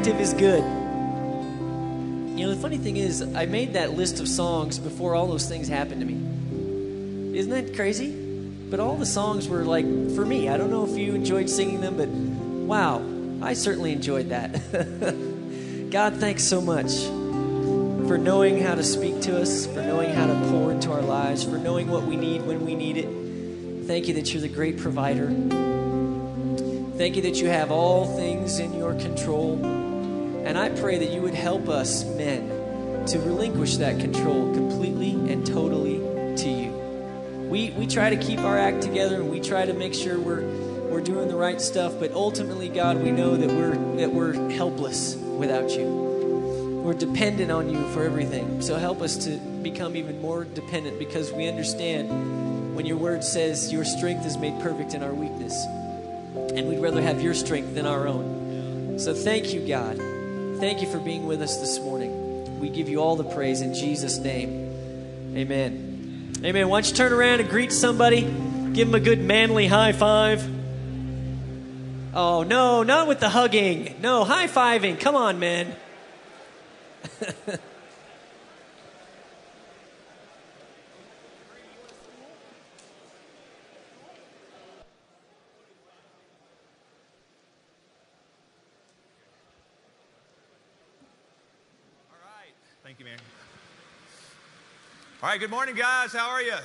perspective is good. You know, the funny thing is, I made that list of songs before all those things happened to me. Isn't that crazy? But all the songs were like for me. I don't know if you enjoyed singing them, but wow, I certainly enjoyed that. God, thanks so much for knowing how to speak to us, for knowing how to pour into our lives, for knowing what we need when we need it. Thank you that you're the great provider. Thank you that you have all things in your control. And I pray that you would help us, men, to relinquish that control completely and totally to you. We, we try to keep our act together and we try to make sure we're, we're doing the right stuff, but ultimately, God, we know that we're, that we're helpless without you. We're dependent on you for everything. So help us to become even more dependent because we understand when your word says your strength is made perfect in our weakness. And we'd rather have your strength than our own. So thank you, God. Thank you for being with us this morning. We give you all the praise in Jesus' name. Amen. Amen. Why don't you turn around and greet somebody? Give them a good manly high five. Oh, no, not with the hugging. No, high fiving. Come on, man. Thank you, man. All right, good morning, guys. How are you?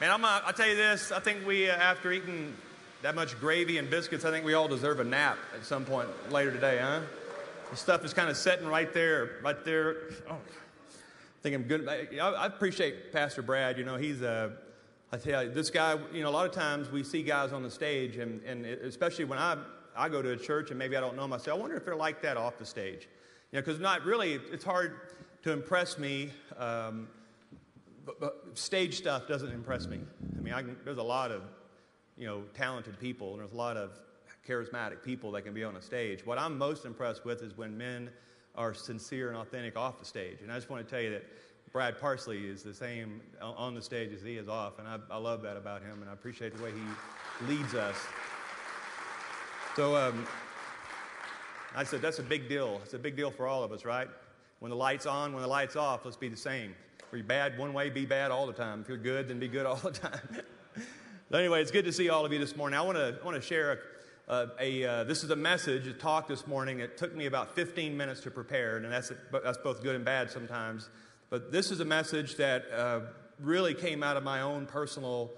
Man, I'm, uh, I'll tell you this. I think we, uh, after eating that much gravy and biscuits, I think we all deserve a nap at some point later today, huh? The stuff is kind of setting right there, right there. Oh, I think I'm good. I, I appreciate Pastor Brad. You know, he's a, I tell you, this guy, you know, a lot of times we see guys on the stage, and, and especially when I, I go to a church and maybe I don't know say, I wonder if they're like that off the stage. Know, because not really, it's hard to impress me. Um, but, but, stage stuff doesn't impress me. I mean, I can, there's a lot of, you know, talented people, and there's a lot of charismatic people that can be on a stage. What I'm most impressed with is when men are sincere and authentic off the stage. And I just want to tell you that Brad Parsley is the same on the stage as he is off, and I, I love that about him, and I appreciate the way he leads us. So, um, I said, that's a big deal. It's a big deal for all of us, right? When the light's on, when the light's off, let's be the same. If you're bad one way, be bad all the time. If you're good, then be good all the time. but anyway, it's good to see all of you this morning. I want to, I want to share a, a, uh, this is a message, a talk this morning. It took me about 15 minutes to prepare, and that's, that's both good and bad sometimes. But this is a message that uh, really came out of my own personal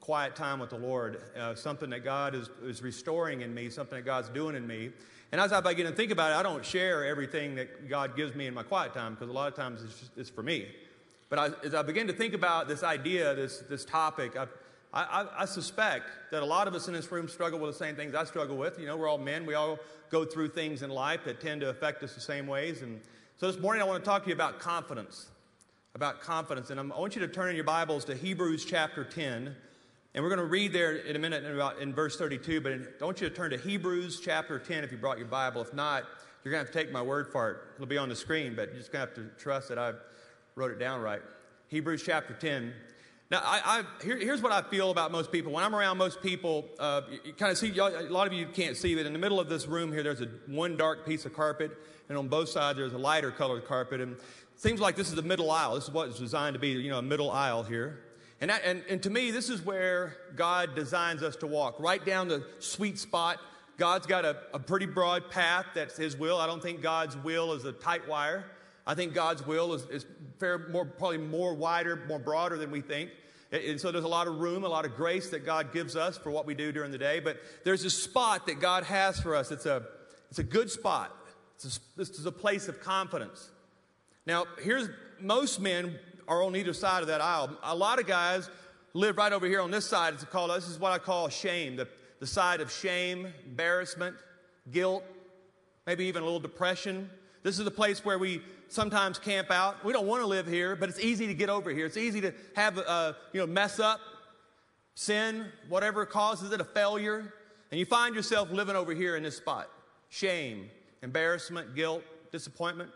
quiet time with the Lord, uh, something that God is, is restoring in me, something that God's doing in me. And as I begin to think about it, I don't share everything that God gives me in my quiet time because a lot of times it's, just, it's for me. But I, as I begin to think about this idea, this, this topic, I, I, I, suspect that a lot of us in this room struggle with the same things I struggle with. You know, we're all men. We all go through things in life that tend to affect us the same ways. And so this morning I want to talk to you about confidence. About confidence. And I'm, i want you to turn in your Bibles to Hebrews chapter 10. And we're going to read there in a minute in, about, in verse 32. But I want you to turn to Hebrews chapter 10 if you brought your Bible. If not, you're going to have to take my word for it. It'll be on the screen, but you're just going to have to trust that I wrote it down right. Hebrews chapter 10. Now, I, I, here, here's what I feel about most people. When I'm around most people, uh, you, you kind of see, a lot of you can't see, but in the middle of this room here, there's a one dark piece of carpet, and on both sides, there's a lighter colored carpet. And seems like this is the middle aisle. This is what it's designed to be, you know, a middle aisle here. And, that, and, and to me, this is where God designs us to walk, right down the sweet spot. God's got a, a pretty broad path that's His will. I don't think God's will is a tight wire. I think God's will is, is fair, more, probably more wider, more broader than we think. And so there's a lot of room, a lot of grace that God gives us for what we do during the day. But there's a spot that God has for us. It's a, it's a good spot. A, this is a place of confidence. Now, here's most men are on either side of that aisle. A lot of guys live right over here on this side. It's called, this is what I call shame, the, the side of shame, embarrassment, guilt, maybe even a little depression. This is the place where we sometimes camp out. We don't want to live here, but it's easy to get over here. It's easy to have, a, uh, you know, mess up, sin, whatever causes it, a failure. And you find yourself living over here in this spot. Shame, embarrassment, guilt, disappointment.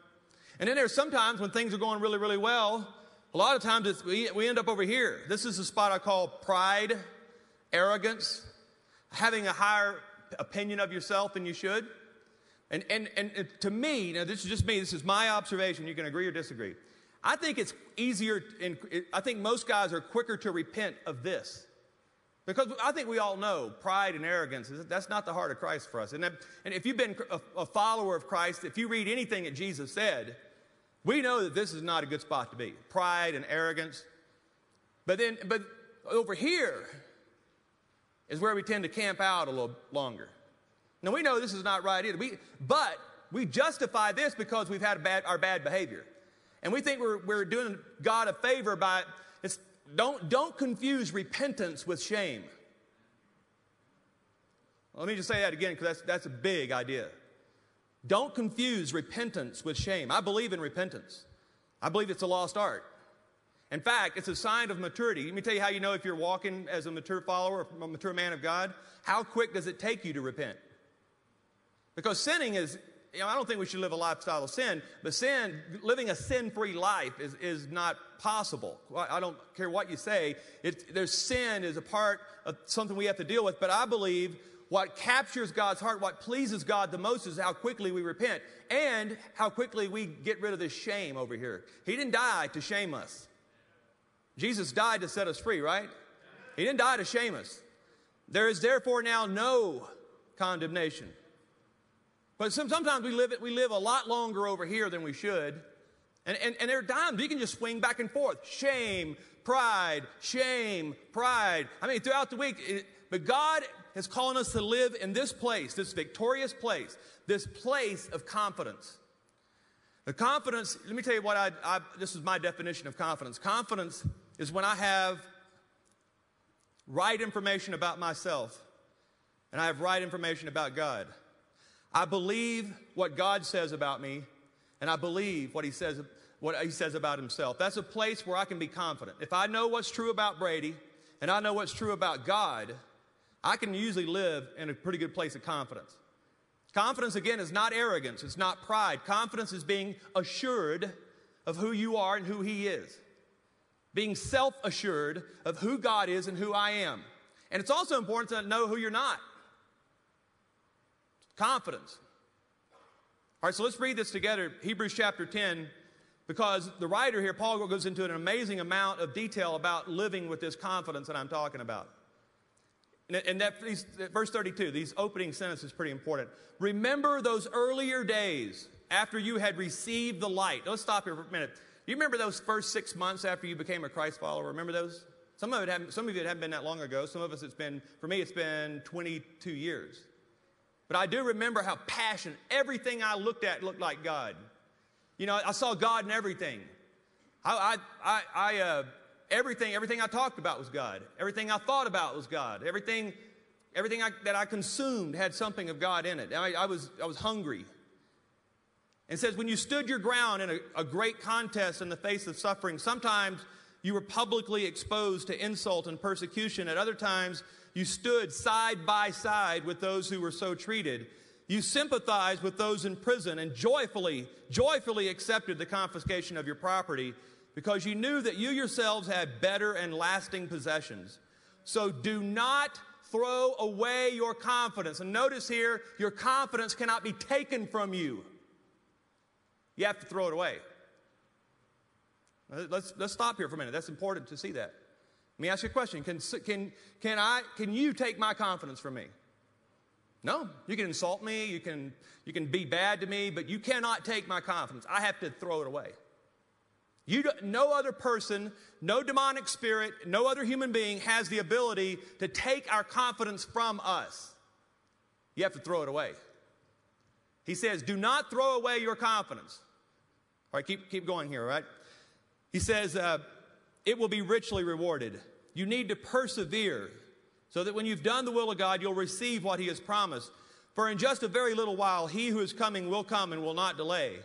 And then there's sometimes when things are going really, really well, a lot of times we, we end up over here. This is a spot I call pride, arrogance, having a higher opinion of yourself than you should. And, and, and to me, now this is just me, this is my observation, you can agree or disagree. I think it's easier, I think most guys are quicker to repent of this. Because I think we all know pride and arrogance, that's not the heart of Christ for us. And, and if you've been a follower of Christ, if you read anything that Jesus said, we know that this is not a good spot to be. Pride and arrogance. But then, but over here is where we tend to camp out a little longer. Now we know this is not right either. We, but we justify this because we've had bad, our bad behavior. And we think we're, we're doing God a favor by, it's, don't, don't confuse repentance with shame. Let me just say that again because that's, that's a big idea. Don't confuse repentance with shame. I believe in repentance. I believe it's a lost art. In fact, it's a sign of maturity. Let me tell you how you know if you're walking as a mature follower, a mature man of God. How quick does it take you to repent? Because sinning is, you know, I don't think we should live a lifestyle of sin, but sin, living a sin free life is, is not possible. I don't care what you say. It, there's sin is a part of something we have to deal with, but I believe what captures God's heart, what pleases God the most is how quickly we repent and how quickly we get rid of this shame over here. He didn't die to shame us. Jesus died to set us free, right? He didn't die to shame us. There is therefore now no condemnation. But some, sometimes we live, it, we live a lot longer over here than we should. And, and, and there are times you can just swing back and forth. Shame, pride, shame, pride. I mean, throughout the week. It, but God is calling us to live in this place, this victorious place, this place of confidence. The confidence, let me tell you what I, I this is my definition of confidence. Confidence is when I have right information about myself and I have right information about God. I believe what God says about me, and I believe what He says, what He says about Himself. That's a place where I can be confident. If I know what's true about Brady, and I know what's true about God, I can usually live in a pretty good place of confidence. Confidence, again, is not arrogance, it's not pride. Confidence is being assured of who you are and who He is, being self assured of who God is and who I am. And it's also important to know who you're not. Confidence. All right, so let's read this together. Hebrews chapter 10, because the writer here, Paul, goes into an amazing amount of detail about living with this confidence that I'm talking about. And that verse 32, these opening sentences is pretty important. Remember those earlier days after you had received the light. Let's stop here for a minute. Do you remember those first six months after you became a Christ follower? Remember those? Some of it, haven't, some of it haven't been that long ago. Some of us, it's been, for me, it's been 22 years. But I do remember how passionate everything I looked at looked like God. You know, I saw God in everything. I, I, I, I uh, everything, everything I talked about was God. Everything I thought about was God. Everything, everything I, that I consumed had something of God in it. I, I was, I was hungry. And it says, when you stood your ground in a, a great contest in the face of suffering, sometimes you were publicly exposed to insult and persecution. At other times, you stood side by side with those who were so treated. You sympathized with those in prison and joyfully, joyfully accepted the confiscation of your property because you knew that you yourselves had better and lasting possessions. So do not throw away your confidence. And notice here, your confidence cannot be taken from you. You have to throw it away. Let's, let's stop here for a minute. That's important to see that. Let me ask you a question. Can, can, can, I, can you take my confidence from me? No. You can insult me, you can, you can be bad to me, but you cannot take my confidence. I have to throw it away. You, no other person, no demonic spirit, no other human being has the ability to take our confidence from us. You have to throw it away. He says, Do not throw away your confidence. All right, keep, keep going here, all right? He says, uh, It will be richly rewarded. You need to persevere so that when you've done the will of God, you'll receive what He has promised. For in just a very little while, He who is coming will come and will not delay.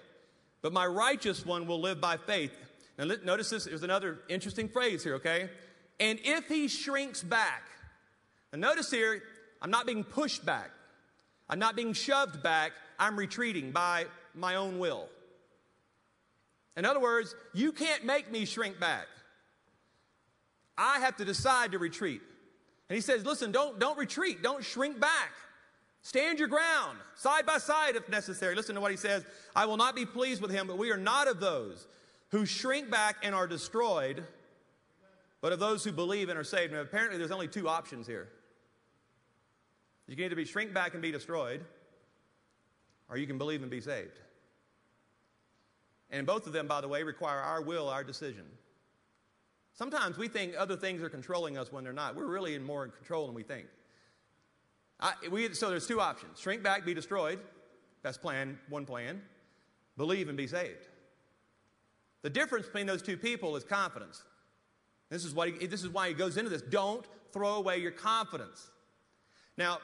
But my righteous one will live by faith. Now, notice this, there's another interesting phrase here, okay? And if he shrinks back, and notice here, I'm not being pushed back, I'm not being shoved back, I'm retreating by my own will. In other words, you can't make me shrink back. I have to decide to retreat. And he says, listen, don't, don't retreat, don't shrink back. Stand your ground, side by side if necessary. Listen to what he says. I will not be pleased with him, but we are not of those who shrink back and are destroyed, but of those who believe and are saved. Now, apparently, there's only two options here. You can either be shrink back and be destroyed, or you can believe and be saved. And both of them, by the way, require our will, our decision. Sometimes we think other things are controlling us when they're not. We're really in more in control than we think. I, we, so there's two options shrink back, be destroyed. That's plan, one plan. Believe and be saved. The difference between those two people is confidence. This is, what he, this is why he goes into this. Don't throw away your confidence. Now,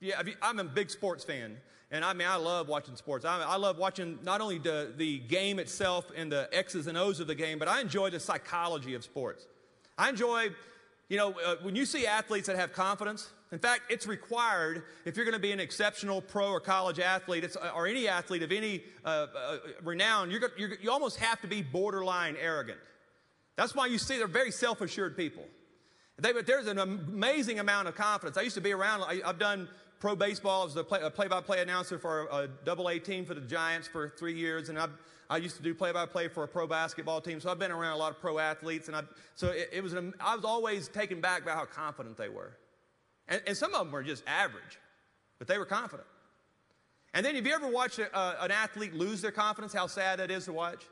yeah, I'm a big sports fan, and I mean, I love watching sports. I, I love watching not only the, the game itself and the X's and O's of the game, but I enjoy the psychology of sports. I enjoy, you know, uh, when you see athletes that have confidence, in fact, it's required if you're going to be an exceptional pro or college athlete uh, or any athlete of any uh, uh, renown, you're, you're, you almost have to be borderline arrogant. That's why you see they're very self assured people. They, but there's an amazing amount of confidence. I used to be around, I, have done pro baseball. I was a play by play announcer for a double A team for the Giants for three years, and I've, I used to do play by play for a pro basketball team. So I've been around a lot of pro athletes, and I, so it, it was an, I was always taken back by how confident they were. And, and some of them were just average, but they were confident. And then have you ever watched a, uh, an athlete lose their confidence? How sad that is to watch?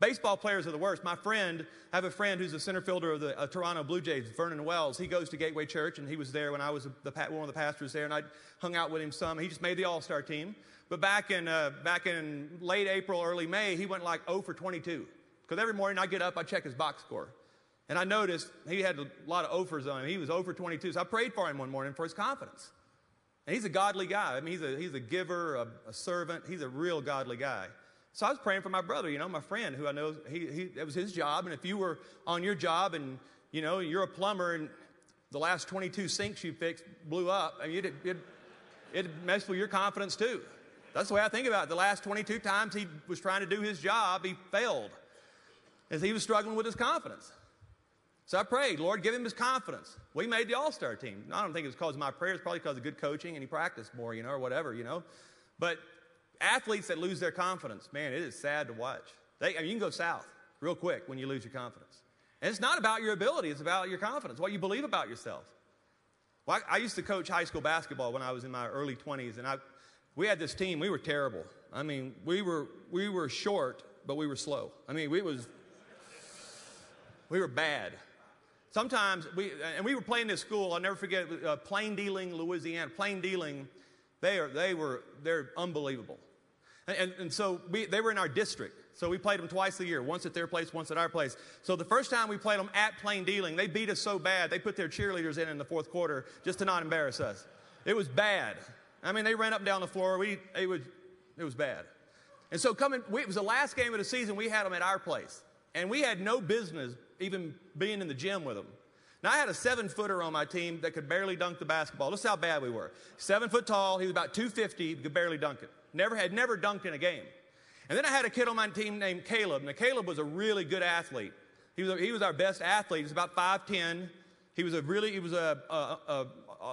Baseball players are the worst. My friend, I have a friend who's a center fielder of the uh, Toronto Blue Jays, Vernon Wells. He goes to Gateway Church, and he was there when I was the, one of the pastors there, and I hung out with him some. He just made the All Star team. But back in, uh, back in late April, early May, he went like 0 for 22. Because every morning I get up, I check his box score. And I noticed he had a lot of offers on him. He was over 22. So I prayed for him one morning for his confidence. And he's a godly guy. I mean, he's a, he's a giver, a, a servant. He's a real godly guy. So I was praying for my brother, you know, my friend who I know, he, he, it was his job. And if you were on your job and, you know, you're a plumber and the last 22 sinks you fixed blew up, I mean, it, it, it messed with your confidence too. That's the way I think about it. The last 22 times he was trying to do his job, he failed as he was struggling with his confidence. So I prayed, Lord, give him his confidence. We made the all star team. I don't think it was because of my prayers, probably because of good coaching and he practiced more, you know, or whatever, you know. But athletes that lose their confidence, man, it is sad to watch. They, I mean, you can go south real quick when you lose your confidence. And it's not about your ability, it's about your confidence, what you believe about yourself. Well, I, I used to coach high school basketball when I was in my early 20s, and I, we had this team, we were terrible. I mean, we were, we were short, but we were slow. I mean, we was, we were bad. Sometimes we, and we were playing this school, I'll never forget, uh, Plain Dealing, Louisiana. Plain Dealing, they, are, they were, they're unbelievable. And, and, and so we, they were in our district. So we played them twice a year, once at their place, once at our place. So the first time we played them at Plain Dealing, they beat us so bad, they put their cheerleaders in in the fourth quarter just to not embarrass us. It was bad. I mean, they ran up and down the floor. We, it, was, it was bad. And so coming, we, it was the last game of the season, we had them at our place. And we had no business even being in the gym with them. Now, I had a seven footer on my team that could barely dunk the basketball. This is how bad we were. Seven foot tall, he was about 250, could barely dunk it. Never had never dunked in a game. And then I had a kid on my team named Caleb. Now, Caleb was a really good athlete. He was, a, he was our best athlete. He was about 5'10. He was a really, he was a, a, a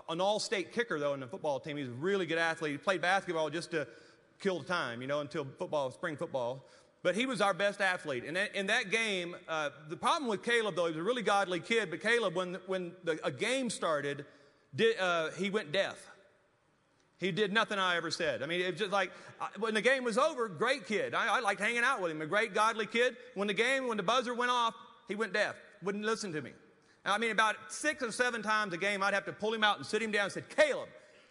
an all state kicker, though, in the football team. He was a really good athlete. He played basketball just to kill the time, you know, until football, spring football. But he was our best athlete. And in that game, uh, the problem with Caleb, though, he was a really godly kid, but Caleb, when, when the, a game started, did, uh, he went deaf. He did nothing I ever said. I mean, it was just like, uh, when the game was over, great kid. I, I liked hanging out with him, a great godly kid. When the game, when the buzzer went off, he went deaf, wouldn't listen to me. I mean, about six or seven times a game, I'd have to pull him out and sit him down and say, Caleb,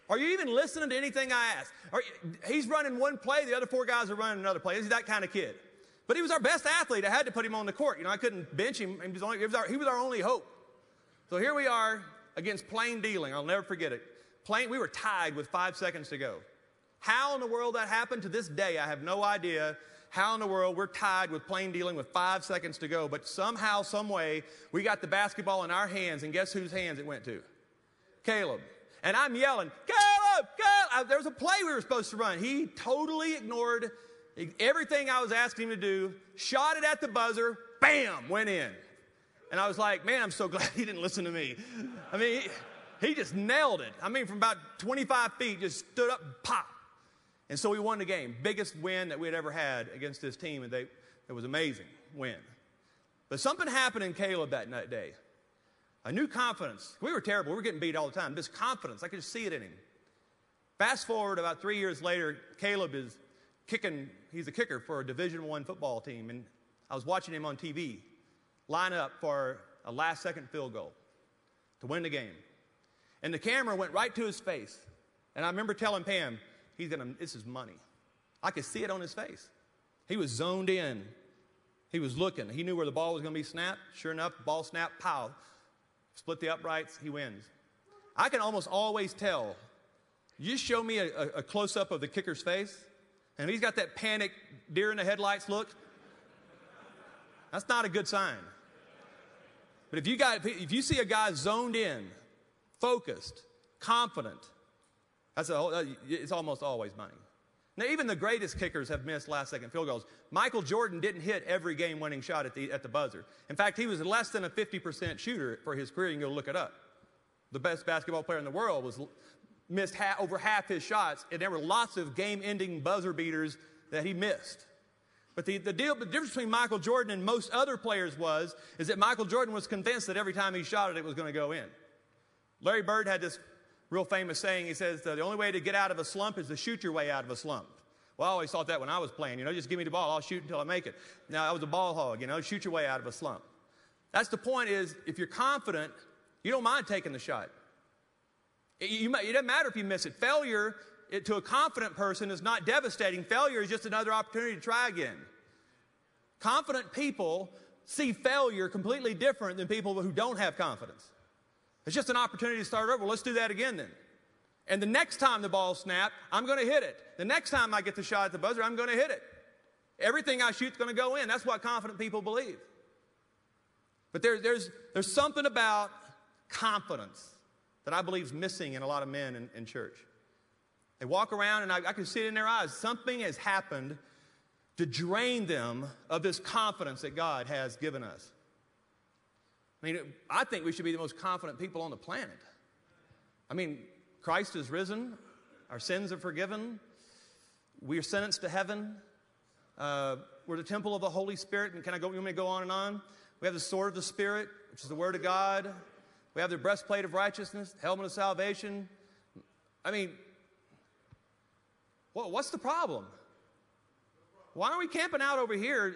are you even listening to anything I ask? Are, he's running one play, the other four guys are running another play. He's that kind of kid. But he was our best athlete. I had to put him on the court. You know, I couldn't bench him. He was, only, he was, our, he was our only hope. So here we are against plain dealing. I'll never forget it. Plain, we were tied with five seconds to go. How in the world that happened to this day, I have no idea how in the world we're tied with plain dealing with five seconds to go. But somehow, some way, we got the basketball in our hands, and guess whose hands it went to? Caleb. And I'm yelling, Caleb, Caleb. There was a play we were supposed to run. He totally ignored everything I was asking him to do, shot it at the buzzer, bam, went in. And I was like, man, I'm so glad he didn't listen to me. I mean, he, he just nailed it. I mean, from about 25 feet, just stood up, pop. And so we won the game. Biggest win that we had ever had against this team, and they, it was amazing win. But something happened in Caleb that night, day. A new confidence. We were terrible. We were getting beat all the time. This confidence, I could just see it in him. Fast forward about three years later, Caleb is kicking. He's a kicker for a Division One football team, and I was watching him on TV line up for a last-second field goal to win the game. And the camera went right to his face. And I remember telling Pam, he's gonna, this is money. I could see it on his face. He was zoned in. He was looking. He knew where the ball was gonna be snapped. Sure enough, ball snapped, pow. Split the uprights, he wins. I can almost always tell. You show me a, a, a close up of the kicker's face, and he's got that panic deer in the headlights look. That's not a good sign. But if you got if you see a guy zoned in, focused, confident. That's a, uh, it's almost always money. Now, even the greatest kickers have missed last second field goals. Michael Jordan didn't hit every game winning shot at the, at the buzzer. In fact, he was less than a 50% shooter for his career. You can go look it up. The best basketball player in the world was missed over half his shots, and there were lots of game ending buzzer beaters that he missed. But the, the, deal, the difference between Michael Jordan and most other players was, is that Michael Jordan was convinced that every time he shot it, it was going to go in. Larry Bird had this real famous saying. He says, the only way to get out of a slump is to shoot your way out of a slump. Well, I always thought that when I was playing, you know, just give me the ball, I'll shoot until I make it. Now, I was a ball hog, you know, shoot your way out of a slump. That's the point is, if you're confident, you don't mind taking the shot. It, you, it doesn't matter if you miss it. Failure it, to a confident person is not devastating. Failure is just another opportunity to try again. Confident people see failure completely different than people who don't have confidence. It's just an opportunity to start over. Let's do that again then. And the next time the ball snapped, I'm going to hit it. The next time I get the shot at the buzzer, I'm going to hit it. Everything I shoot is going to go in. That's what confident people believe. But there, there's, there's something about confidence that I believe is missing in a lot of men in, in church. They walk around and I, I can see it in their eyes. Something has happened to drain them of this confidence that God has given us. I mean, I think we should be the most confident people on the planet. I mean, Christ is risen, our sins are forgiven, we are sentenced to heaven, uh, we're the temple of the Holy Spirit. And can I go? You want me to go on and on? We have the sword of the Spirit, which is the Word of God. We have the breastplate of righteousness, helmet of salvation. I mean, what, what's the problem? Why are we camping out over here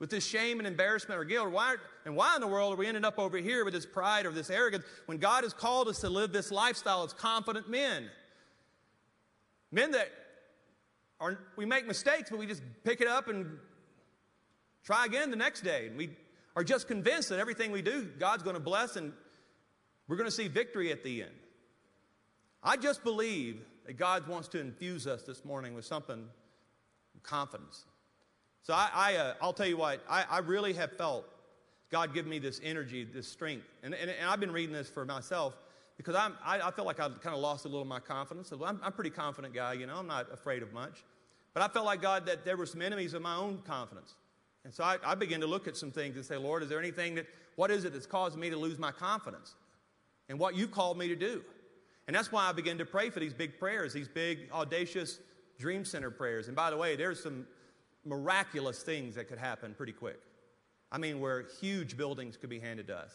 with this shame and embarrassment or guilt? Why, and why in the world are we ending up over here with this pride or this arrogance when God has called us to live this lifestyle as confident men? Men that are, we make mistakes, but we just pick it up and try again the next day. And we are just convinced that everything we do, God's going to bless and we're going to see victory at the end. I just believe that God wants to infuse us this morning with something confidence. So I, I uh, I'll tell you what, I, I, really have felt God give me this energy, this strength. And, and, and I've been reading this for myself because I'm, I, I feel like I've kind of lost a little of my confidence. I'm, I'm a pretty confident guy, you know, I'm not afraid of much. But I felt like God that there were some enemies of my own confidence. And so I, I began to look at some things and say, Lord, is there anything that, what is it that's causing me to lose my confidence? And what you've called me to do. And that's why I began to pray for these big prayers, these big, audacious Dream Center prayers. And by the way, there's some miraculous things that could happen pretty quick. I mean, where huge buildings could be handed to us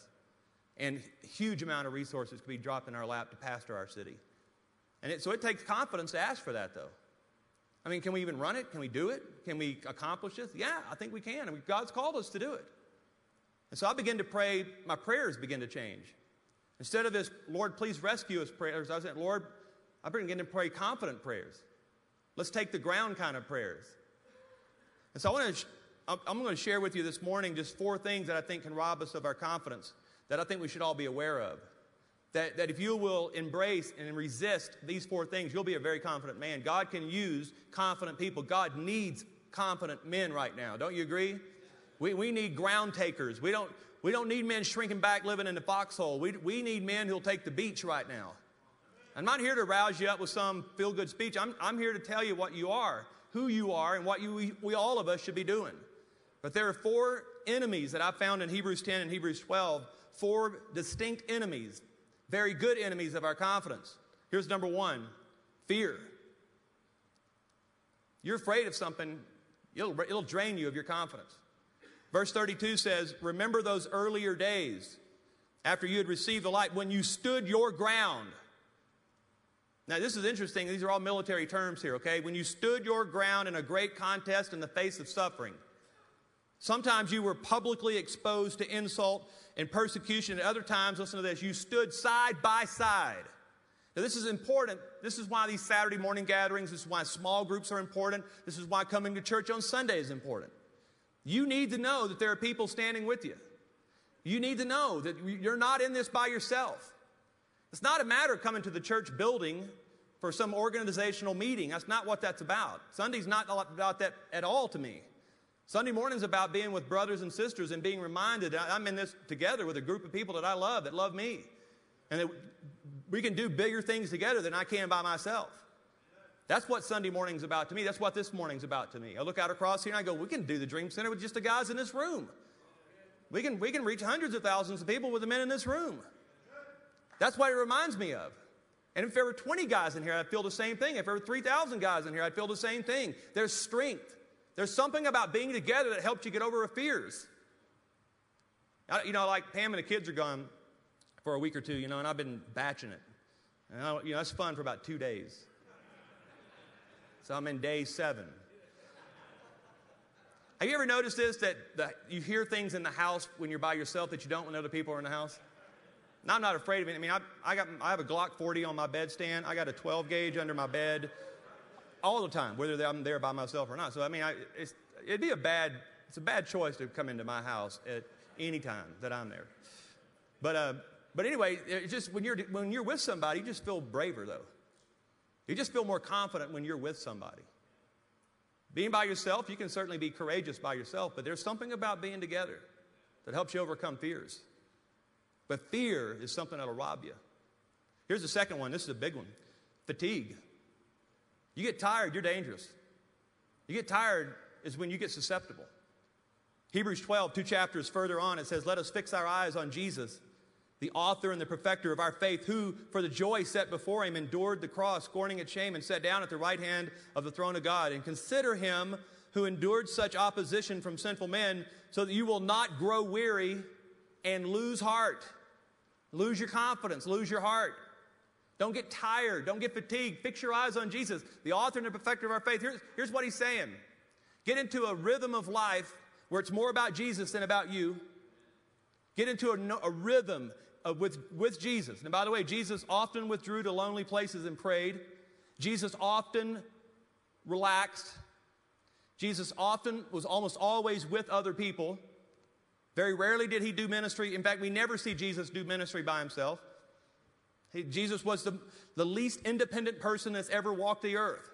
and huge amount of resources could be dropped in our lap to pastor our city. And it, so it takes confidence to ask for that, though. I mean, can we even run it? Can we do it? Can we accomplish this? Yeah, I think we can. I mean, God's called us to do it. And so I begin to pray, my prayers begin to change. Instead of this, Lord, please rescue us prayers, I said, Lord, I begin to pray confident prayers. Let's take the ground kind of prayers. And so I want to, I'm going to share with you this morning just four things that I think can rob us of our confidence that I think we should all be aware of. That, that if you will embrace and resist these four things, you'll be a very confident man. God can use confident people. God needs confident men right now. Don't you agree? We, we need ground takers. We don't, we don't need men shrinking back living in the foxhole. We, we need men who'll take the beach right now. I'm not here to rouse you up with some feel good speech. I'm, I'm here to tell you what you are, who you are, and what you, we, we all of us should be doing. But there are four enemies that I found in Hebrews 10 and Hebrews 12, four distinct enemies very good enemies of our confidence. Here's number one fear. You're afraid of something, it'll, it'll drain you of your confidence. Verse 32 says, Remember those earlier days after you had received the light when you stood your ground. Now, this is interesting. These are all military terms here, okay? When you stood your ground in a great contest in the face of suffering. Sometimes you were publicly exposed to insult and persecution. At other times, listen to this, you stood side by side. Now, this is important. This is why these Saturday morning gatherings, this is why small groups are important. This is why coming to church on Sunday is important. You need to know that there are people standing with you. You need to know that you're not in this by yourself. It's not a matter of coming to the church building for some organizational meeting. That's not what that's about. Sunday's not about that at all to me. Sunday morning's about being with brothers and sisters and being reminded I'm in this together with a group of people that I love, that love me. And that we can do bigger things together than I can by myself. That's what Sunday morning's about to me. That's what this morning's about to me. I look out across here and I go, we can do the Dream Center with just the guys in this room. We can, we can reach hundreds of thousands of people with the men in this room. That's what it reminds me of. And if there were 20 guys in here, I'd feel the same thing. If there were 3,000 guys in here, I'd feel the same thing. There's strength. There's something about being together that helps you get over your fears. You know, like Pam and the kids are gone for a week or two, you know, and I've been batching it. And I, you know, that's fun for about two days. So I'm in day seven. Have you ever noticed this that, that you hear things in the house when you're by yourself that you don't when other people are in the house? Now, I'm not afraid of it. I mean, I, I, got, I have a Glock 40 on my bedstand. I got a 12 gauge under my bed all the time, whether I'm there by myself or not. So, I mean, I, it'd be a bad, it's a bad choice to come into my house at any time that I'm there. But, uh, but anyway, it's just when you're, when you're with somebody, you just feel braver, though. You just feel more confident when you're with somebody. Being by yourself, you can certainly be courageous by yourself, but there's something about being together that helps you overcome fears. But fear is something that'll rob you. Here's the second one. This is a big one fatigue. You get tired, you're dangerous. You get tired is when you get susceptible. Hebrews 12, two chapters further on, it says, Let us fix our eyes on Jesus, the author and the perfecter of our faith, who, for the joy set before him, endured the cross, scorning its shame, and sat down at the right hand of the throne of God. And consider him who endured such opposition from sinful men, so that you will not grow weary and lose heart, lose your confidence, lose your heart. Don't get tired. Don't get fatigued. Fix your eyes on Jesus, the author and the perfecter of our faith. Here's, here's what he's saying get into a rhythm of life where it's more about Jesus than about you. Get into a, a rhythm of, with, with Jesus. And by the way, Jesus often withdrew to lonely places and prayed. Jesus often relaxed. Jesus often was almost always with other people. Very rarely did he do ministry. In fact, we never see Jesus do ministry by himself. He, Jesus was the, the least independent person that's ever walked the earth.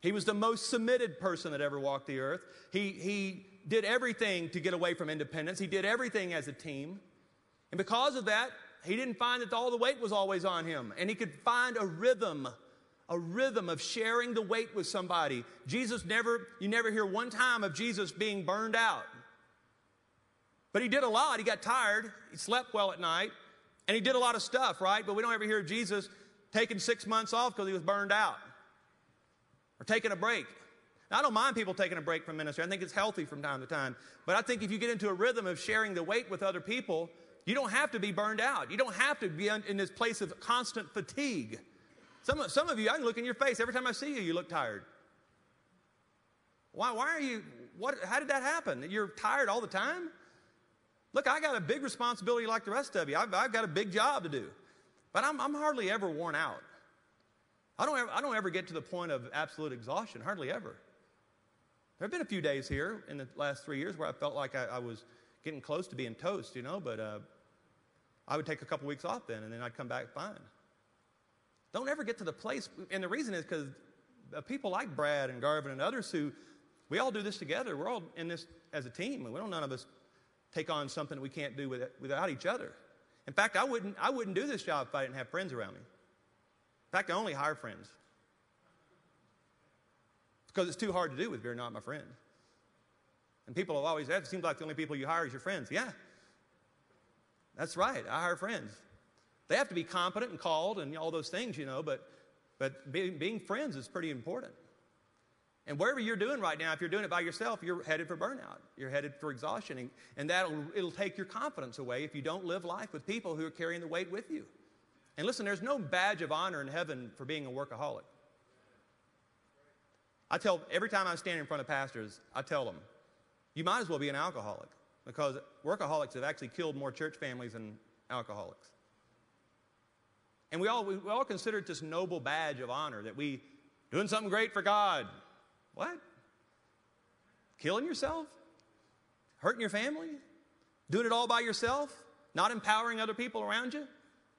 He was the most submitted person that ever walked the earth. He, he did everything to get away from independence. He did everything as a team. And because of that, he didn't find that all the weight was always on him. And he could find a rhythm, a rhythm of sharing the weight with somebody. Jesus never, you never hear one time of Jesus being burned out. But he did a lot. He got tired. He slept well at night. And he did a lot of stuff, right? But we don't ever hear of Jesus taking six months off because he was burned out or taking a break. Now, I don't mind people taking a break from ministry. I think it's healthy from time to time. But I think if you get into a rhythm of sharing the weight with other people, you don't have to be burned out. You don't have to be in this place of constant fatigue. Some, some of you, I can look in your face. Every time I see you, you look tired. Why, why are you, what, how did that happen? You're tired all the time? Look, I got a big responsibility like the rest of you. I've, I've got a big job to do. But I'm, I'm hardly ever worn out. I don't, ever, I don't ever get to the point of absolute exhaustion, hardly ever. There have been a few days here in the last three years where I felt like I, I was getting close to being toast, you know, but uh, I would take a couple weeks off then and then I'd come back fine. Don't ever get to the place, and the reason is because people like Brad and Garvin and others who, we all do this together. We're all in this as a team, we don't none of us take on something we can't do without each other. In fact, I wouldn't, I wouldn't do this job if I didn't have friends around me. In fact, I only hire friends. Because it's too hard to do if you're not my friend. And people have always said, it seems like the only people you hire is your friends. Yeah. That's right. I hire friends. They have to be competent and called and all those things, you know, but, but being, being friends is pretty important. And whatever you're doing right now, if you're doing it by yourself, you're headed for burnout. You're headed for exhaustion. And, and that'll it'll take your confidence away if you don't live life with people who are carrying the weight with you. And listen, there's no badge of honor in heaven for being a workaholic. I tell every time I stand in front of pastors, I tell them, you might as well be an alcoholic because workaholics have actually killed more church families than alcoholics. And we all, we all consider it this noble badge of honor that we doing something great for God. What? Killing yourself? Hurting your family? Doing it all by yourself? Not empowering other people around you?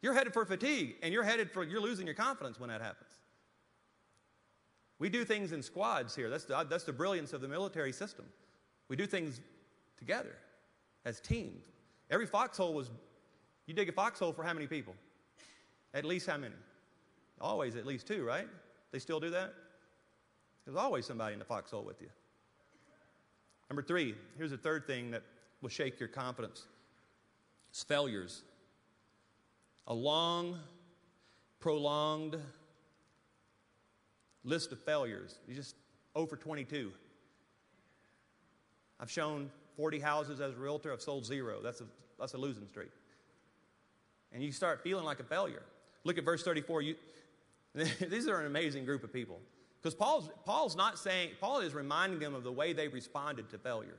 You're headed for fatigue and you're headed for, you're losing your confidence when that happens. We do things in squads here. That's the, that's the brilliance of the military system. We do things together as teams. Every foxhole was, you dig a foxhole for how many people? At least how many? Always at least two, right? They still do that? There's always somebody in the foxhole with you. Number three, here's a third thing that will shake your confidence it's failures. A long, prolonged list of failures. You just over 22. I've shown 40 houses as a realtor, I've sold zero. That's a, that's a losing streak. And you start feeling like a failure. Look at verse 34. You, these are an amazing group of people. Because Paul's, Paul's not saying, Paul is reminding them of the way they responded to failure.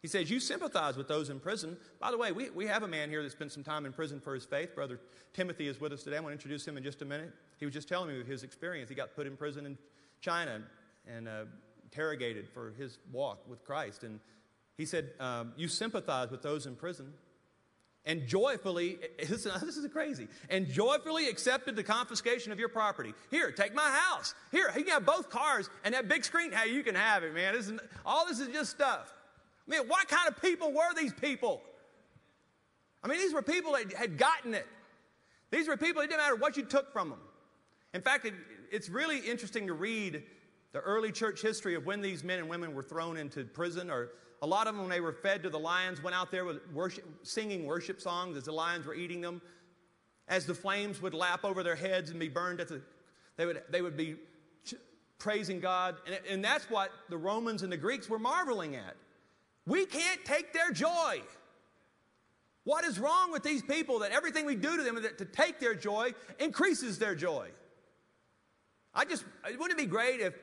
He says, You sympathize with those in prison. By the way, we, we have a man here that spent some time in prison for his faith. Brother Timothy is with us today. I'm going to introduce him in just a minute. He was just telling me of his experience. He got put in prison in China and uh, interrogated for his walk with Christ. And he said, um, You sympathize with those in prison and joyfully, listen, this is crazy, and joyfully accepted the confiscation of your property. Here, take my house. Here, you can have both cars and that big screen. Hey, you can have it, man. This is, all this is just stuff. I mean, what kind of people were these people? I mean, these were people that had gotten it. These were people, it didn't matter what you took from them. In fact, it, it's really interesting to read the early church history of when these men and women were thrown into prison, or a lot of them, when they were fed to the lions, went out there with worship, singing worship songs as the lions were eating them. As the flames would lap over their heads and be burned, at the, they, would, they would be praising God. And, and that's what the Romans and the Greeks were marveling at. We can't take their joy. What is wrong with these people that everything we do to them to take their joy increases their joy? I just, wouldn't it be great if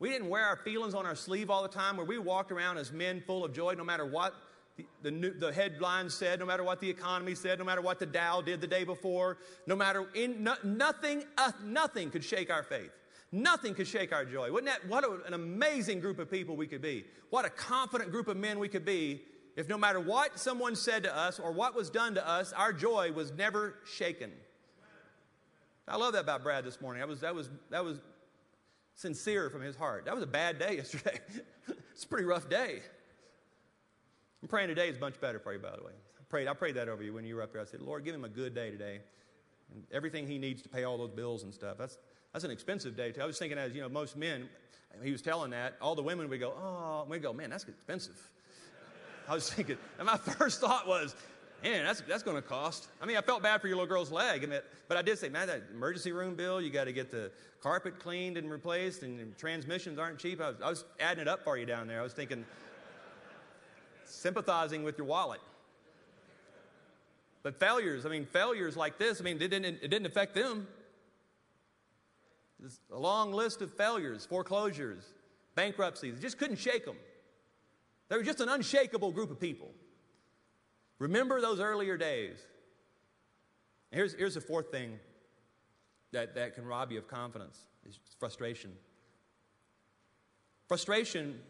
we didn't wear our feelings on our sleeve all the time, where we walked around as men full of joy no matter what the, the, the headlines said, no matter what the economy said, no matter what the Dow did the day before, no matter in, no, nothing, uh, nothing could shake our faith. Nothing could shake our joy. Wouldn't that, what a, an amazing group of people we could be. What a confident group of men we could be if no matter what someone said to us or what was done to us, our joy was never shaken. I love that about Brad this morning. That was, that was, that was sincere from his heart. That was a bad day yesterday. it's a pretty rough day. I'm praying today is much better for you, by the way. I prayed, I prayed that over you when you were up here. I said, Lord, give him a good day today. And everything he needs to pay all those bills and stuff. That's, that's an expensive day, too. I was thinking, as you know, most men, he was telling that, all the women would go, oh, we go, man, that's expensive. I was thinking, and my first thought was, man, that's, that's going to cost. I mean, I felt bad for your little girl's leg, and it, but I did say, man, that emergency room bill, you got to get the carpet cleaned and replaced, and transmissions aren't cheap. I was, I was adding it up for you down there. I was thinking, sympathizing with your wallet. But failures, I mean, failures like this, I mean, it didn't, it didn't affect them. There's a long list of failures, foreclosures, bankruptcies. just couldn't shake them. They were just an unshakable group of people. Remember those earlier days. Here's, here's the fourth thing that, that can rob you of confidence is frustration. Frustration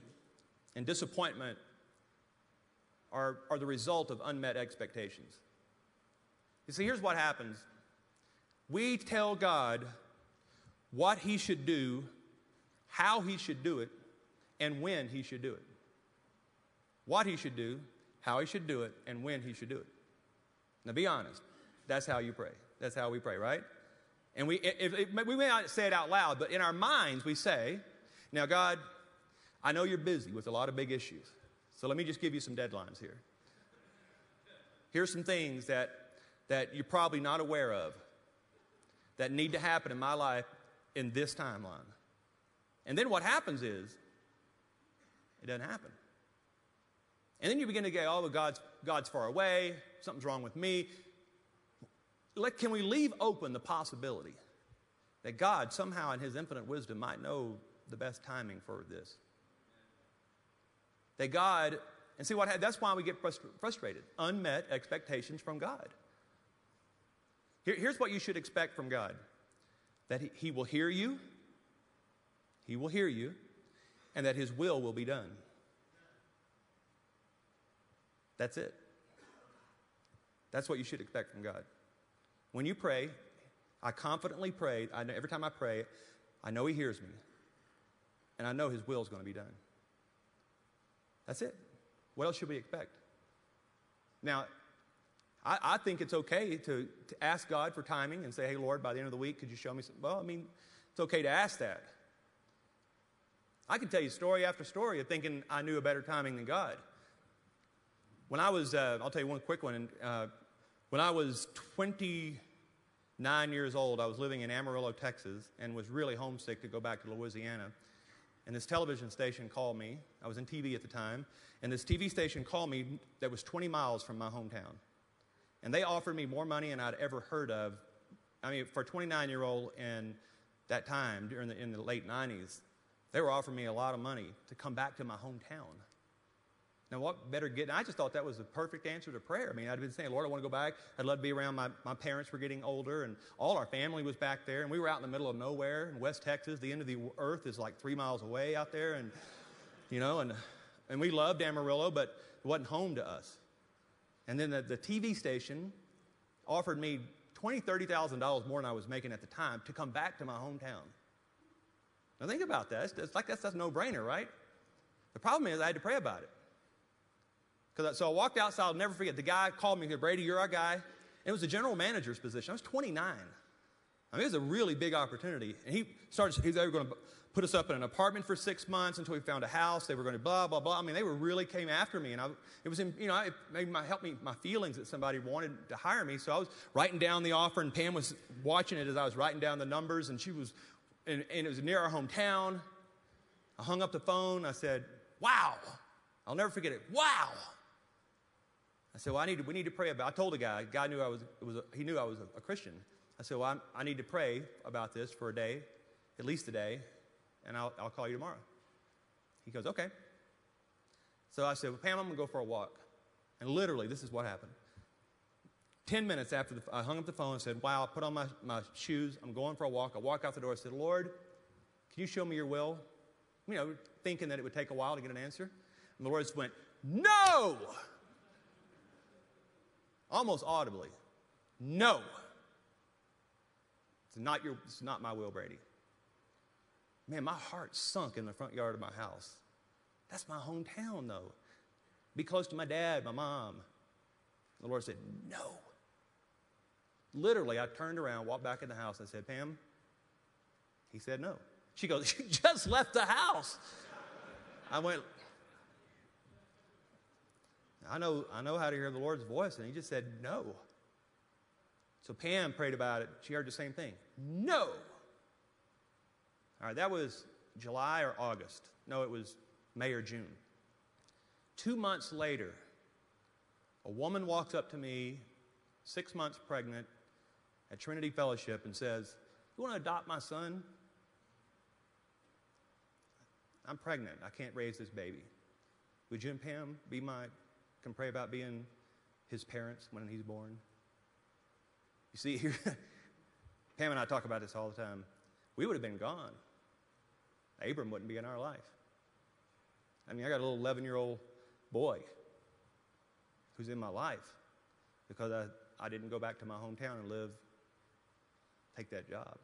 and disappointment are, are the result of unmet expectations. You see, here's what happens we tell God what He should do, how He should do it, and when He should do it. What He should do, how he should do it, and when he should do it. Now, be honest. That's how you pray. That's how we pray, right? And we, if, if, we may not say it out loud, but in our minds we say, Now, God, I know you're busy with a lot of big issues. So let me just give you some deadlines here. Here's some things that, that you're probably not aware of that need to happen in my life in this timeline. And then what happens is, it doesn't happen. And then you begin to go, oh, God's, God's far away, something's wrong with me. Let, can we leave open the possibility that God, somehow in His infinite wisdom, might know the best timing for this? That God, and see what that's why we get frustrated unmet expectations from God. Here, here's what you should expect from God that he, he will hear you, He will hear you, and that His will will be done. That's it. That's what you should expect from God. When you pray, I confidently pray. I know, every time I pray, I know He hears me, and I know His will is going to be done. That's it. What else should we expect? Now, I, I, think it's okay to, to ask God for timing and say, hey, Lord, by the end of the week, could you show me something? Well, I mean, it's okay to ask that. I can tell you story after story of thinking I knew a better timing than God. When I was, uh, I'll tell you one quick one. Uh, when I was 29 years old, I was living in Amarillo, Texas, and was really homesick to go back to Louisiana. And this television station called me. I was in TV at the time. And this TV station called me that was 20 miles from my hometown. And they offered me more money than I'd ever heard of. I mean, for a 29 year old in that time, during the, in the late 90s, they were offering me a lot of money to come back to my hometown. Now, what better get? I just thought that was the perfect answer to prayer. I mean, I'd been saying, Lord, I want to go back. I'd love to be around. My, my parents were getting older, and all our family was back there. And we were out in the middle of nowhere in West Texas. The end of the earth is like three miles away out there. And, you know, and, and we loved Amarillo, but it wasn't home to us. And then the, the TV station offered me $20,000, $30,000 more than I was making at the time to come back to my hometown. Now, think about that. It's, it's like that's, that's no brainer, right? The problem is, I had to pray about it. Cause so I walked outside, I'll never forget. The guy called me, He said, Brady, you're our guy. it was a general manager's position. I was 29. I mean, it was a really big opportunity. And he started, they were going to put us up in an apartment for six months until we found a house. They were going to blah, blah, blah. I mean, they were really came after me. And I, it was, in, you know, it maybe my, helped me, my feelings that somebody wanted to hire me. So I was writing down the offer, and Pam was watching it as I was writing down the numbers, and she was, and, and it was near our hometown. I hung up the phone. I said, wow. I'll never forget it. Wow. I said, well, I need to, we need to pray about. I told the guy, God knew I was, was a, he knew I was a, a Christian. I said, well, I'm, i need to pray about this for a day, at least a day, and I'll, I'll call you tomorrow. He goes, okay. So I said, well, Pam, I'm to go for a walk. And literally, this is what happened. Ten minutes after the, I hung up the phone and said, wow, I put on my, my shoes. I'm going for a walk. I walk out the door. I said, Lord, can you show me your will? You know, thinking that it would take a while to get an answer. And the Lord just went, no! Almost audibly, No. It's not, your, it's not my will, Brady. Man, my heart sunk in the front yard of my house. That's my hometown, though. Be close to my dad, my mom. The Lord said, No. Literally, I turned around, walked back in the house, and said, Pam, he said no. She goes, You just left the house. I went, I know, I know how to hear the Lord's voice. And he just said, no. So Pam prayed about it. She heard the same thing. No. All right, that was July or August. No, it was May or June. Two months later, a woman walks up to me, six months pregnant, at Trinity Fellowship, and says, You want to adopt my son? I'm pregnant. I can't raise this baby. Would you and Pam be my can pray about being his parents when he's born. You see, here, Pam and I talk about this all the time. We would have been gone. Abram wouldn't be in our life. I mean, I got a little 11 year old boy who's in my life because I, I didn't go back to my hometown and live, take that job.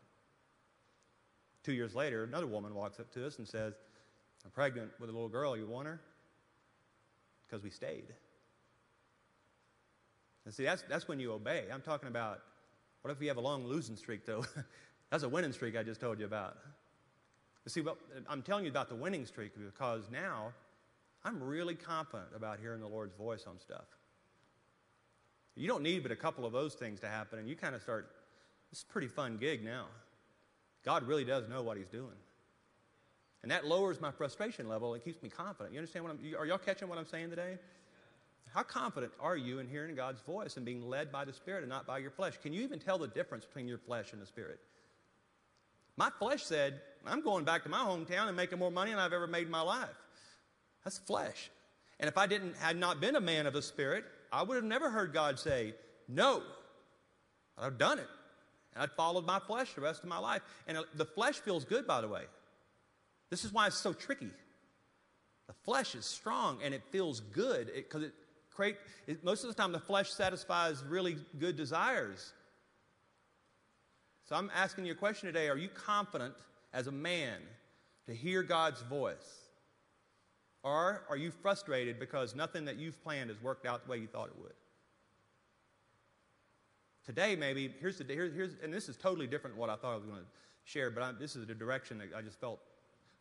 Two years later, another woman walks up to us and says, I'm pregnant with a little girl. You want her? Because we stayed. And see, that's, that's when you obey. I'm talking about what if you have a long losing streak, though? that's a winning streak I just told you about. But see, I'm telling you about the winning streak because now I'm really confident about hearing the Lord's voice on stuff. You don't need but a couple of those things to happen, and you kind of start, this is a pretty fun gig now. God really does know what He's doing. And that lowers my frustration level and keeps me confident. You understand what I'm, are y'all catching what I'm saying today? How confident are you in hearing God's voice and being led by the Spirit and not by your flesh? Can you even tell the difference between your flesh and the Spirit? My flesh said, I'm going back to my hometown and making more money than I've ever made in my life. That's flesh. And if I didn't had not been a man of the Spirit, I would have never heard God say, No. I'd have done it. And I'd followed my flesh the rest of my life. And the flesh feels good, by the way. This is why it's so tricky. The flesh is strong and it feels good because it, it most of the time the flesh satisfies really good desires. So I'm asking you a question today: Are you confident as a man to hear God's voice? Or are you frustrated because nothing that you've planned has worked out the way you thought it would? Today, maybe, here's the, here, here's, and this is totally different than what I thought I was going to share, but I, this is the direction that I just felt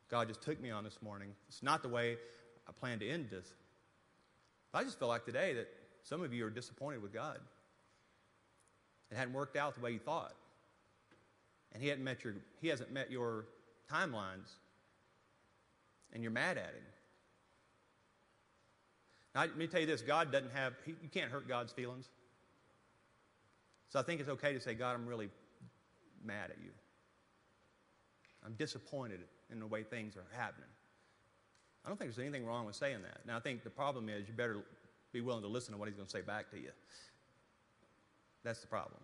God just took me on this morning. It's not the way I planned to end this. I just feel like today that some of you are disappointed with God. It hadn't worked out the way you thought. And he, hadn't met your, he hasn't met your timelines. And you're mad at him. Now, let me tell you this God doesn't have, he, you can't hurt God's feelings. So I think it's okay to say, God, I'm really mad at you. I'm disappointed in the way things are happening. I don't think there's anything wrong with saying that. Now, I think the problem is you better be willing to listen to what he's going to say back to you. That's the problem.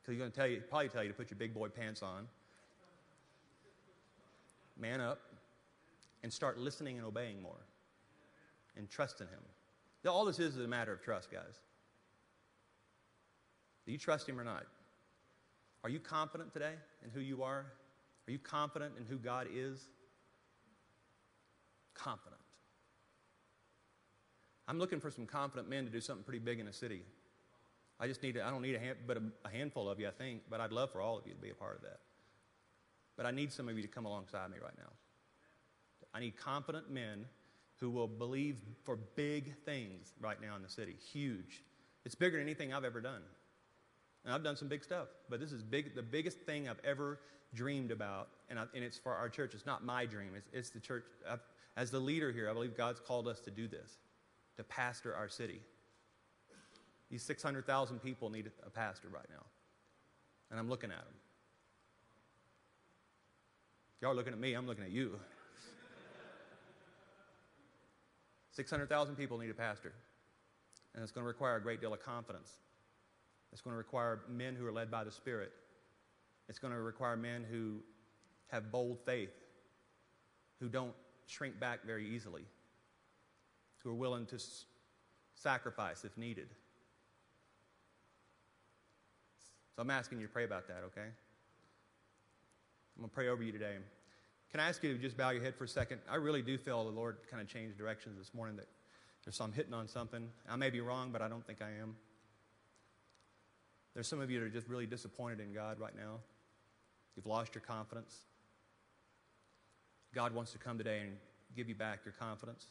Because he's going to tell you, probably tell you to put your big boy pants on, man up, and start listening and obeying more, and trusting him. All this is is a matter of trust, guys. Do you trust him or not? Are you confident today in who you are? Are you confident in who God is? Confident. I'm looking for some confident men to do something pretty big in a city. I just need, to, I don't need a, hand, but a, a handful of you, I think, but I'd love for all of you to be a part of that. But I need some of you to come alongside me right now. I need confident men who will believe for big things right now in the city. Huge. It's bigger than anything I've ever done. And I've done some big stuff, but this is big, the biggest thing I've ever dreamed about, and, I, and it's for our church. It's not my dream, it's, it's the church. I've, as the leader here, I believe God's called us to do this, to pastor our city. These 600,000 people need a pastor right now. And I'm looking at them. Y'all are looking at me, I'm looking at you. 600,000 people need a pastor. And it's going to require a great deal of confidence. It's going to require men who are led by the Spirit. It's going to require men who have bold faith, who don't shrink back very easily, who are willing to s- sacrifice if needed. So I'm asking you to pray about that, okay? I'm going to pray over you today. Can I ask you to just bow your head for a second? I really do feel the Lord kind of changed directions this morning that there's some hitting on something. I may be wrong, but I don't think I am. There's some of you that are just really disappointed in God right now. You've lost your confidence. God wants to come today and give you back your confidence.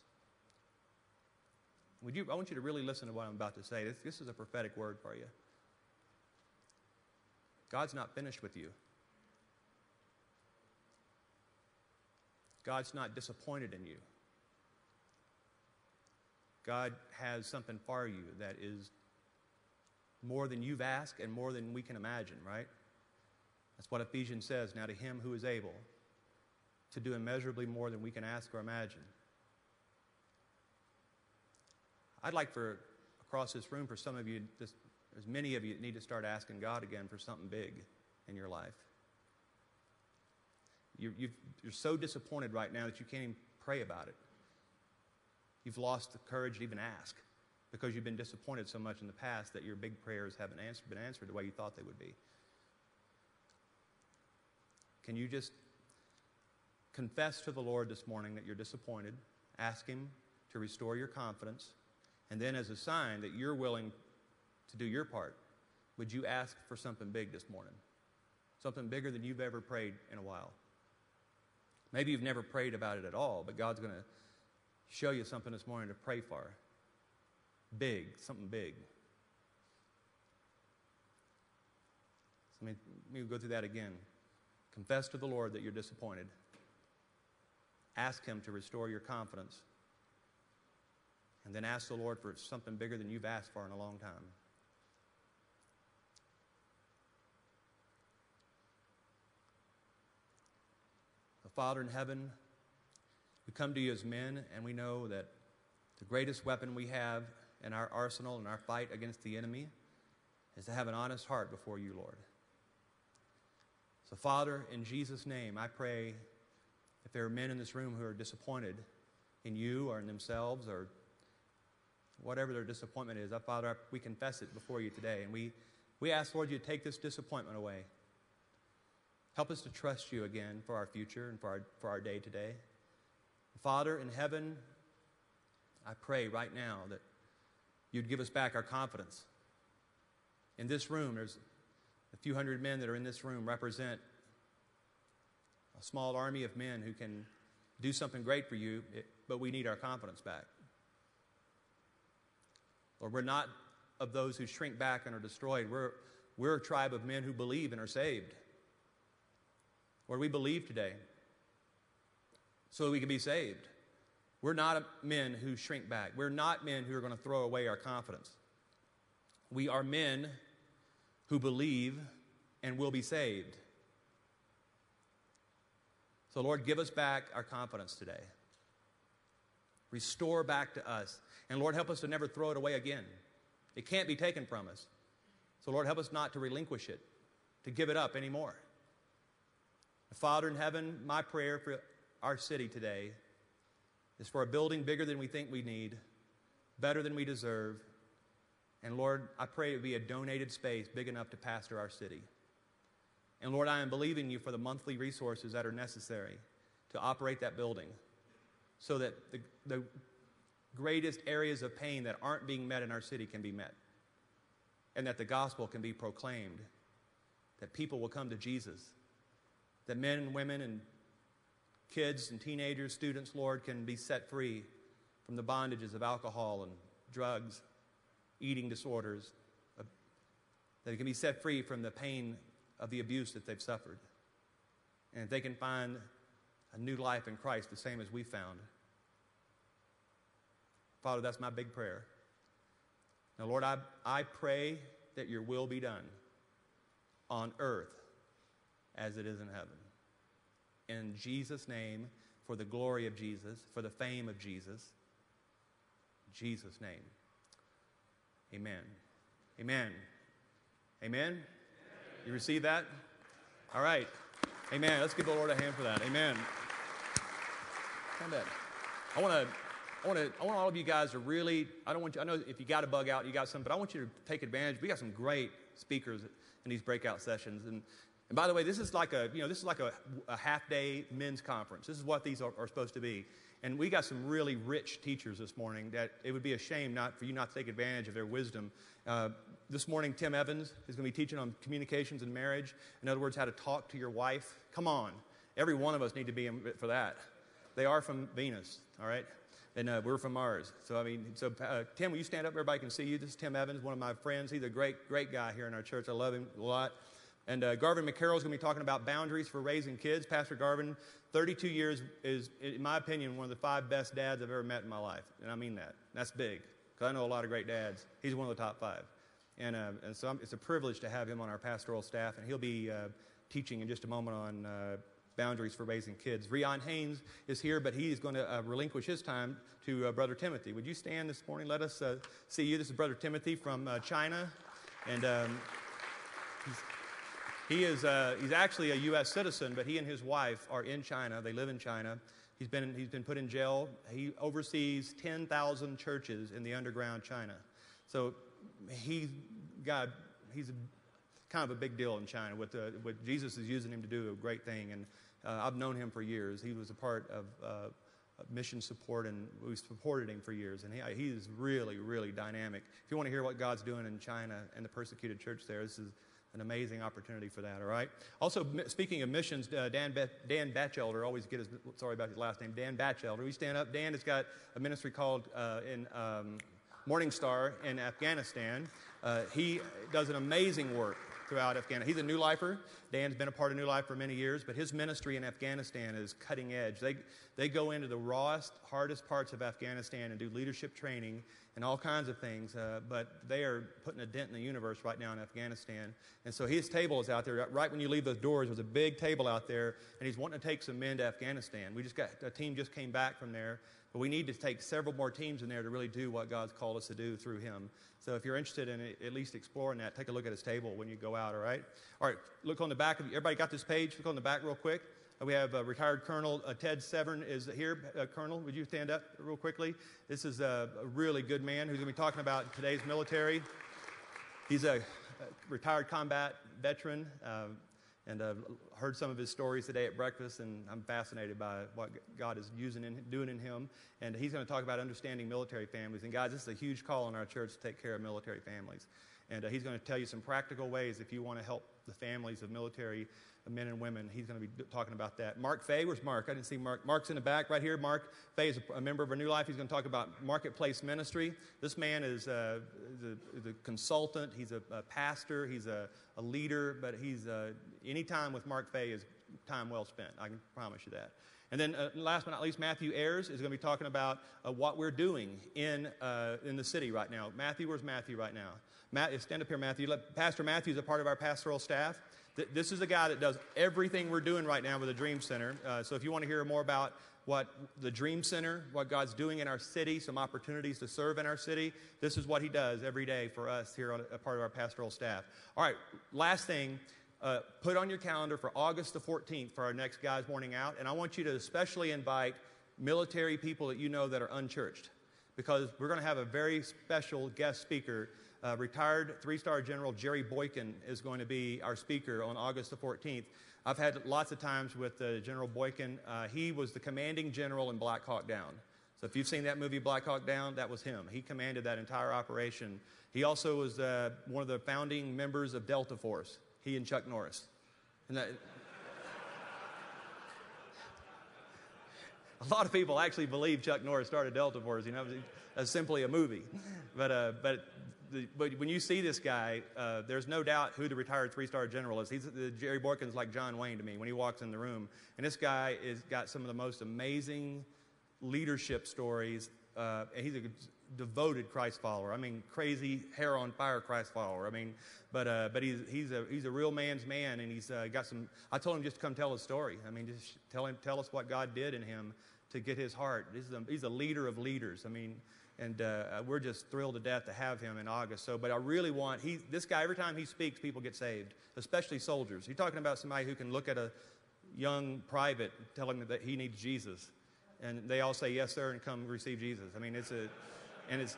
Would you, I want you to really listen to what I'm about to say. This, this is a prophetic word for you. God's not finished with you. God's not disappointed in you. God has something for you that is more than you've asked and more than we can imagine, right? That's what Ephesians says. Now, to him who is able to do immeasurably more than we can ask or imagine. I'd like for across this room for some of you, this, there's many of you that need to start asking God again for something big in your life. You, are so disappointed right now that you can't even pray about it. You've lost the courage to even ask because you've been disappointed so much in the past that your big prayers haven't answered, been answered the way you thought they would be. Can you just confess to the Lord this morning that you're disappointed? Ask Him to restore your confidence. And then, as a sign that you're willing to do your part, would you ask for something big this morning? Something bigger than you've ever prayed in a while. Maybe you've never prayed about it at all, but God's going to show you something this morning to pray for. Big, something big. Let, me, let me go through that again. Confess to the Lord that you're disappointed. Ask Him to restore your confidence. And then ask the Lord for something bigger than you've asked for in a long time. The Father in heaven, we come to you as men, and we know that the greatest weapon we have in our arsenal in our fight against the enemy is to have an honest heart before you, Lord. So, Father, in Jesus' name, I pray if there are men in this room who are disappointed in you or in themselves or whatever their disappointment is, I, Father, we confess it before you today. And we, we ask, Lord, you to take this disappointment away. Help us to trust you again for our future and for our, for our day today. Father in heaven, I pray right now that you'd give us back our confidence. In this room, there's a few hundred men that are in this room represent a small army of men who can do something great for you, but we need our confidence back. Lord, we're not of those who shrink back and are destroyed. We're, we're a tribe of men who believe and are saved. Lord, we believe today so that we can be saved. We're not men who shrink back. We're not men who are going to throw away our confidence. We are men who believe and will be saved. So, Lord, give us back our confidence today. Restore back to us. And Lord, help us to never throw it away again. It can't be taken from us. So, Lord, help us not to relinquish it, to give it up anymore. Father in heaven, my prayer for our city today is for a building bigger than we think we need, better than we deserve. And Lord, I pray it be a donated space big enough to pastor our city. And Lord, I am believing you for the monthly resources that are necessary to operate that building so that the, the greatest areas of pain that aren't being met in our city can be met and that the gospel can be proclaimed, that people will come to Jesus, that men and women and kids and teenagers, students, Lord, can be set free from the bondages of alcohol and drugs, eating disorders, uh, that they can be set free from the pain of the abuse that they've suffered. And if they can find a new life in Christ, the same as we found. Father, that's my big prayer. Now, Lord, I, I pray that your will be done on earth as it is in heaven in Jesus' name, for the glory of Jesus, for the fame of Jesus. Jesus' name. Amen. Amen. Amen. You receive that? All right. Amen. Let's give the Lord a hand for that. Amen. I want to. I want to. I want all of you guys to really. I don't want you. I know if you got a bug out, you got some, but I want you to take advantage. We got some great speakers in these breakout sessions, and and by the way, this is like a, you know, this is like a, a half day men's conference. This is what these are, are, supposed to be. And we got some really rich teachers this morning that it would be a shame not for you not to take advantage of their wisdom. Uh, this morning, Tim Evans is going to be teaching on communications and marriage. In other words, how to talk to your wife. Come on. Every one of us need to be in for that. They are from Venus, all right? And uh, we're from Mars. So, I mean, so uh, Tim, will you stand up? Everybody can see you. This is Tim Evans, one of my friends. He's a great, great guy here in our church. I love him a lot. And uh, Garvin McCarroll is going to be talking about boundaries for raising kids. Pastor Garvin, 32 years, is, in my opinion, one of the five best dads I've ever met in my life. And I mean that. That's big, because I know a lot of great dads. He's one of the top five. And, uh, and so I'm, it's a privilege to have him on our pastoral staff, and he'll be uh, teaching in just a moment on uh, boundaries for raising kids. Rion Haynes is here, but he's going to uh, relinquish his time to uh, Brother Timothy. Would you stand this morning? Let us uh, see you. This is Brother Timothy from uh, China, and um, he is uh, he's actually a U.S. citizen, but he and his wife are in China. They live in China. He's been, he's been put in jail. He oversees 10,000 churches in the underground China. So he got, he's a, kind of a big deal in China. What, the, what Jesus is using him to do a great thing. And uh, I've known him for years. He was a part of uh, mission support, and we supported him for years. And he, he is really, really dynamic. If you want to hear what God's doing in China and the persecuted church there, this is an amazing opportunity for that, all right? Also, speaking of missions, uh, Dan, Be- Dan Batchelder, always get his, sorry about his last name, Dan Batchelder. We stand up. Dan has got a ministry called uh, in um, Morning Star in Afghanistan. Uh, he does an amazing work throughout Afghanistan. He's a New Lifer. Dan's been a part of New Life for many years, but his ministry in Afghanistan is cutting edge. They, they go into the rawest, hardest parts of Afghanistan and do leadership training and all kinds of things, uh, but they are putting a dent in the universe right now in Afghanistan. And so his table is out there. Right when you leave those doors, there's a big table out there, and he's wanting to take some men to Afghanistan. We just got, a team just came back from there, but we need to take several more teams in there to really do what God's called us to do through him. So if you're interested in at least exploring that, take a look at his table when you go out, all right? All right, look on the back of everybody got this page? Look on the back real quick. Uh, we have uh, retired Colonel uh, Ted Severn is here. Uh, Colonel, would you stand up real quickly? This is a, a really good man who's going to be talking about today's military. He's a, a retired combat veteran. Um, and uh, heard some of his stories today at breakfast, and I'm fascinated by what God is using and doing in him. And he's going to talk about understanding military families. And guys, this is a huge call on our church to take care of military families. And uh, he's going to tell you some practical ways if you want to help the families of military men and women. He's going to be talking about that. Mark Fay, where's Mark? I didn't see Mark. Mark's in the back right here. Mark Fay is a, member of our New Life. He's going to talk about marketplace ministry. This man is a, is a, a consultant, he's a, a, pastor, he's a, leader, but he's uh, any time with Mark Fay is time well spent. I can promise you that. And then, uh, last but not least, Matthew Ayers is going to be talking about uh, what we're doing in, uh, in the city right now. Matthew, where's Matthew right now? Matt, stand up here, Matthew. Pastor Matthew is a part of our pastoral staff. This is a guy that does everything we're doing right now with the Dream Center. Uh, so if you want to hear more about what the Dream Center, what God's doing in our city, some opportunities to serve in our city, this is what he does every day for us here on a part of our pastoral staff. All right, last thing. Uh, put on your calendar for August the 14th for our next Guys Morning Out. And I want you to especially invite military people that you know that are unchurched because we're going to have a very special guest speaker uh, retired three star General Jerry Boykin is going to be our speaker on August the 14th. I've had lots of times with uh, General Boykin. Uh, he was the commanding general in Black Hawk Down. So if you've seen that movie Black Hawk Down, that was him. He commanded that entire operation. He also was uh, one of the founding members of Delta Force, he and Chuck Norris. And that, a lot of people actually believe Chuck Norris started Delta Force. You know, it's simply a movie. But, uh, but the, but when you see this guy, uh, there's no doubt who the retired three-star general is. He's the, Jerry Boykin's like John Wayne to me when he walks in the room, and this guy has got some of the most amazing leadership stories. Uh, and he's a devoted Christ follower. I mean, crazy hair on fire Christ follower. I mean, but uh, but he's he's a he's a real man's man, and he's uh, got some. I told him just to come tell his story. I mean, just tell him tell us what God did in him to get his heart. He's a, he's a leader of leaders. I mean, and uh, we're just thrilled to death to have him in August. So, but I really want he, this guy. Every time he speaks, people get saved, especially soldiers. You're talking about somebody who can look at a young private, tell him that he needs Jesus, and they all say yes, sir, and come receive Jesus. I mean, it's a, and it's.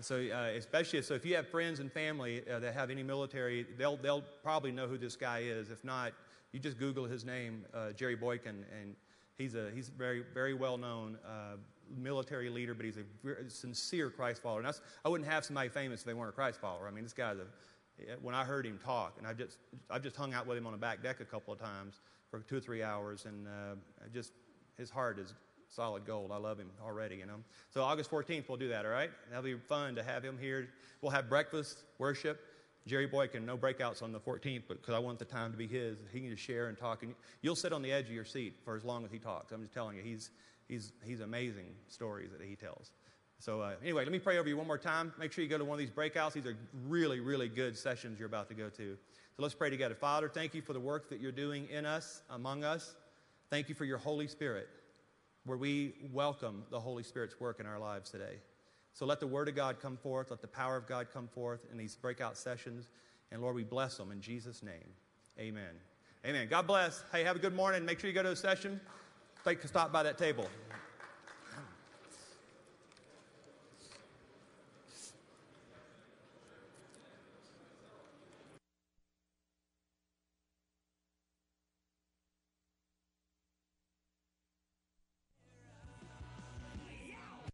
So, uh, especially so, if you have friends and family uh, that have any military, they'll they'll probably know who this guy is. If not, you just Google his name, uh, Jerry Boykin, and he's a he's very very well known uh, military leader, but he's a very sincere Christ follower. And I wouldn't have somebody famous if they weren't a Christ follower. I mean, this guy's a, when I heard him talk, and I've just, I've just hung out with him on the back deck a couple of times for two or three hours, and uh, just, his heart is solid gold. I love him already, you know. So August 14th, we'll do that, all right? That'll be fun to have him here. We'll have breakfast, worship. Jerry Boykin, no breakouts on the 14th, but because I want the time to be his, he can just share and talk. And you'll sit on the edge of your seat for as long as he talks. I'm just telling you, he's, he's, he's amazing stories that he tells. So, uh, anyway, let me pray over you one more time. Make sure you go to one of these breakouts. These are really, really good sessions you're about to go to. So, let's pray together. Father, thank you for the work that you're doing in us, among us. Thank you for your Holy Spirit, where we welcome the Holy Spirit's work in our lives today. So, let the Word of God come forth, let the power of God come forth in these breakout sessions. And Lord, we bless them in Jesus' name. Amen. Amen. God bless. Hey, have a good morning. Make sure you go to a session stop by that table.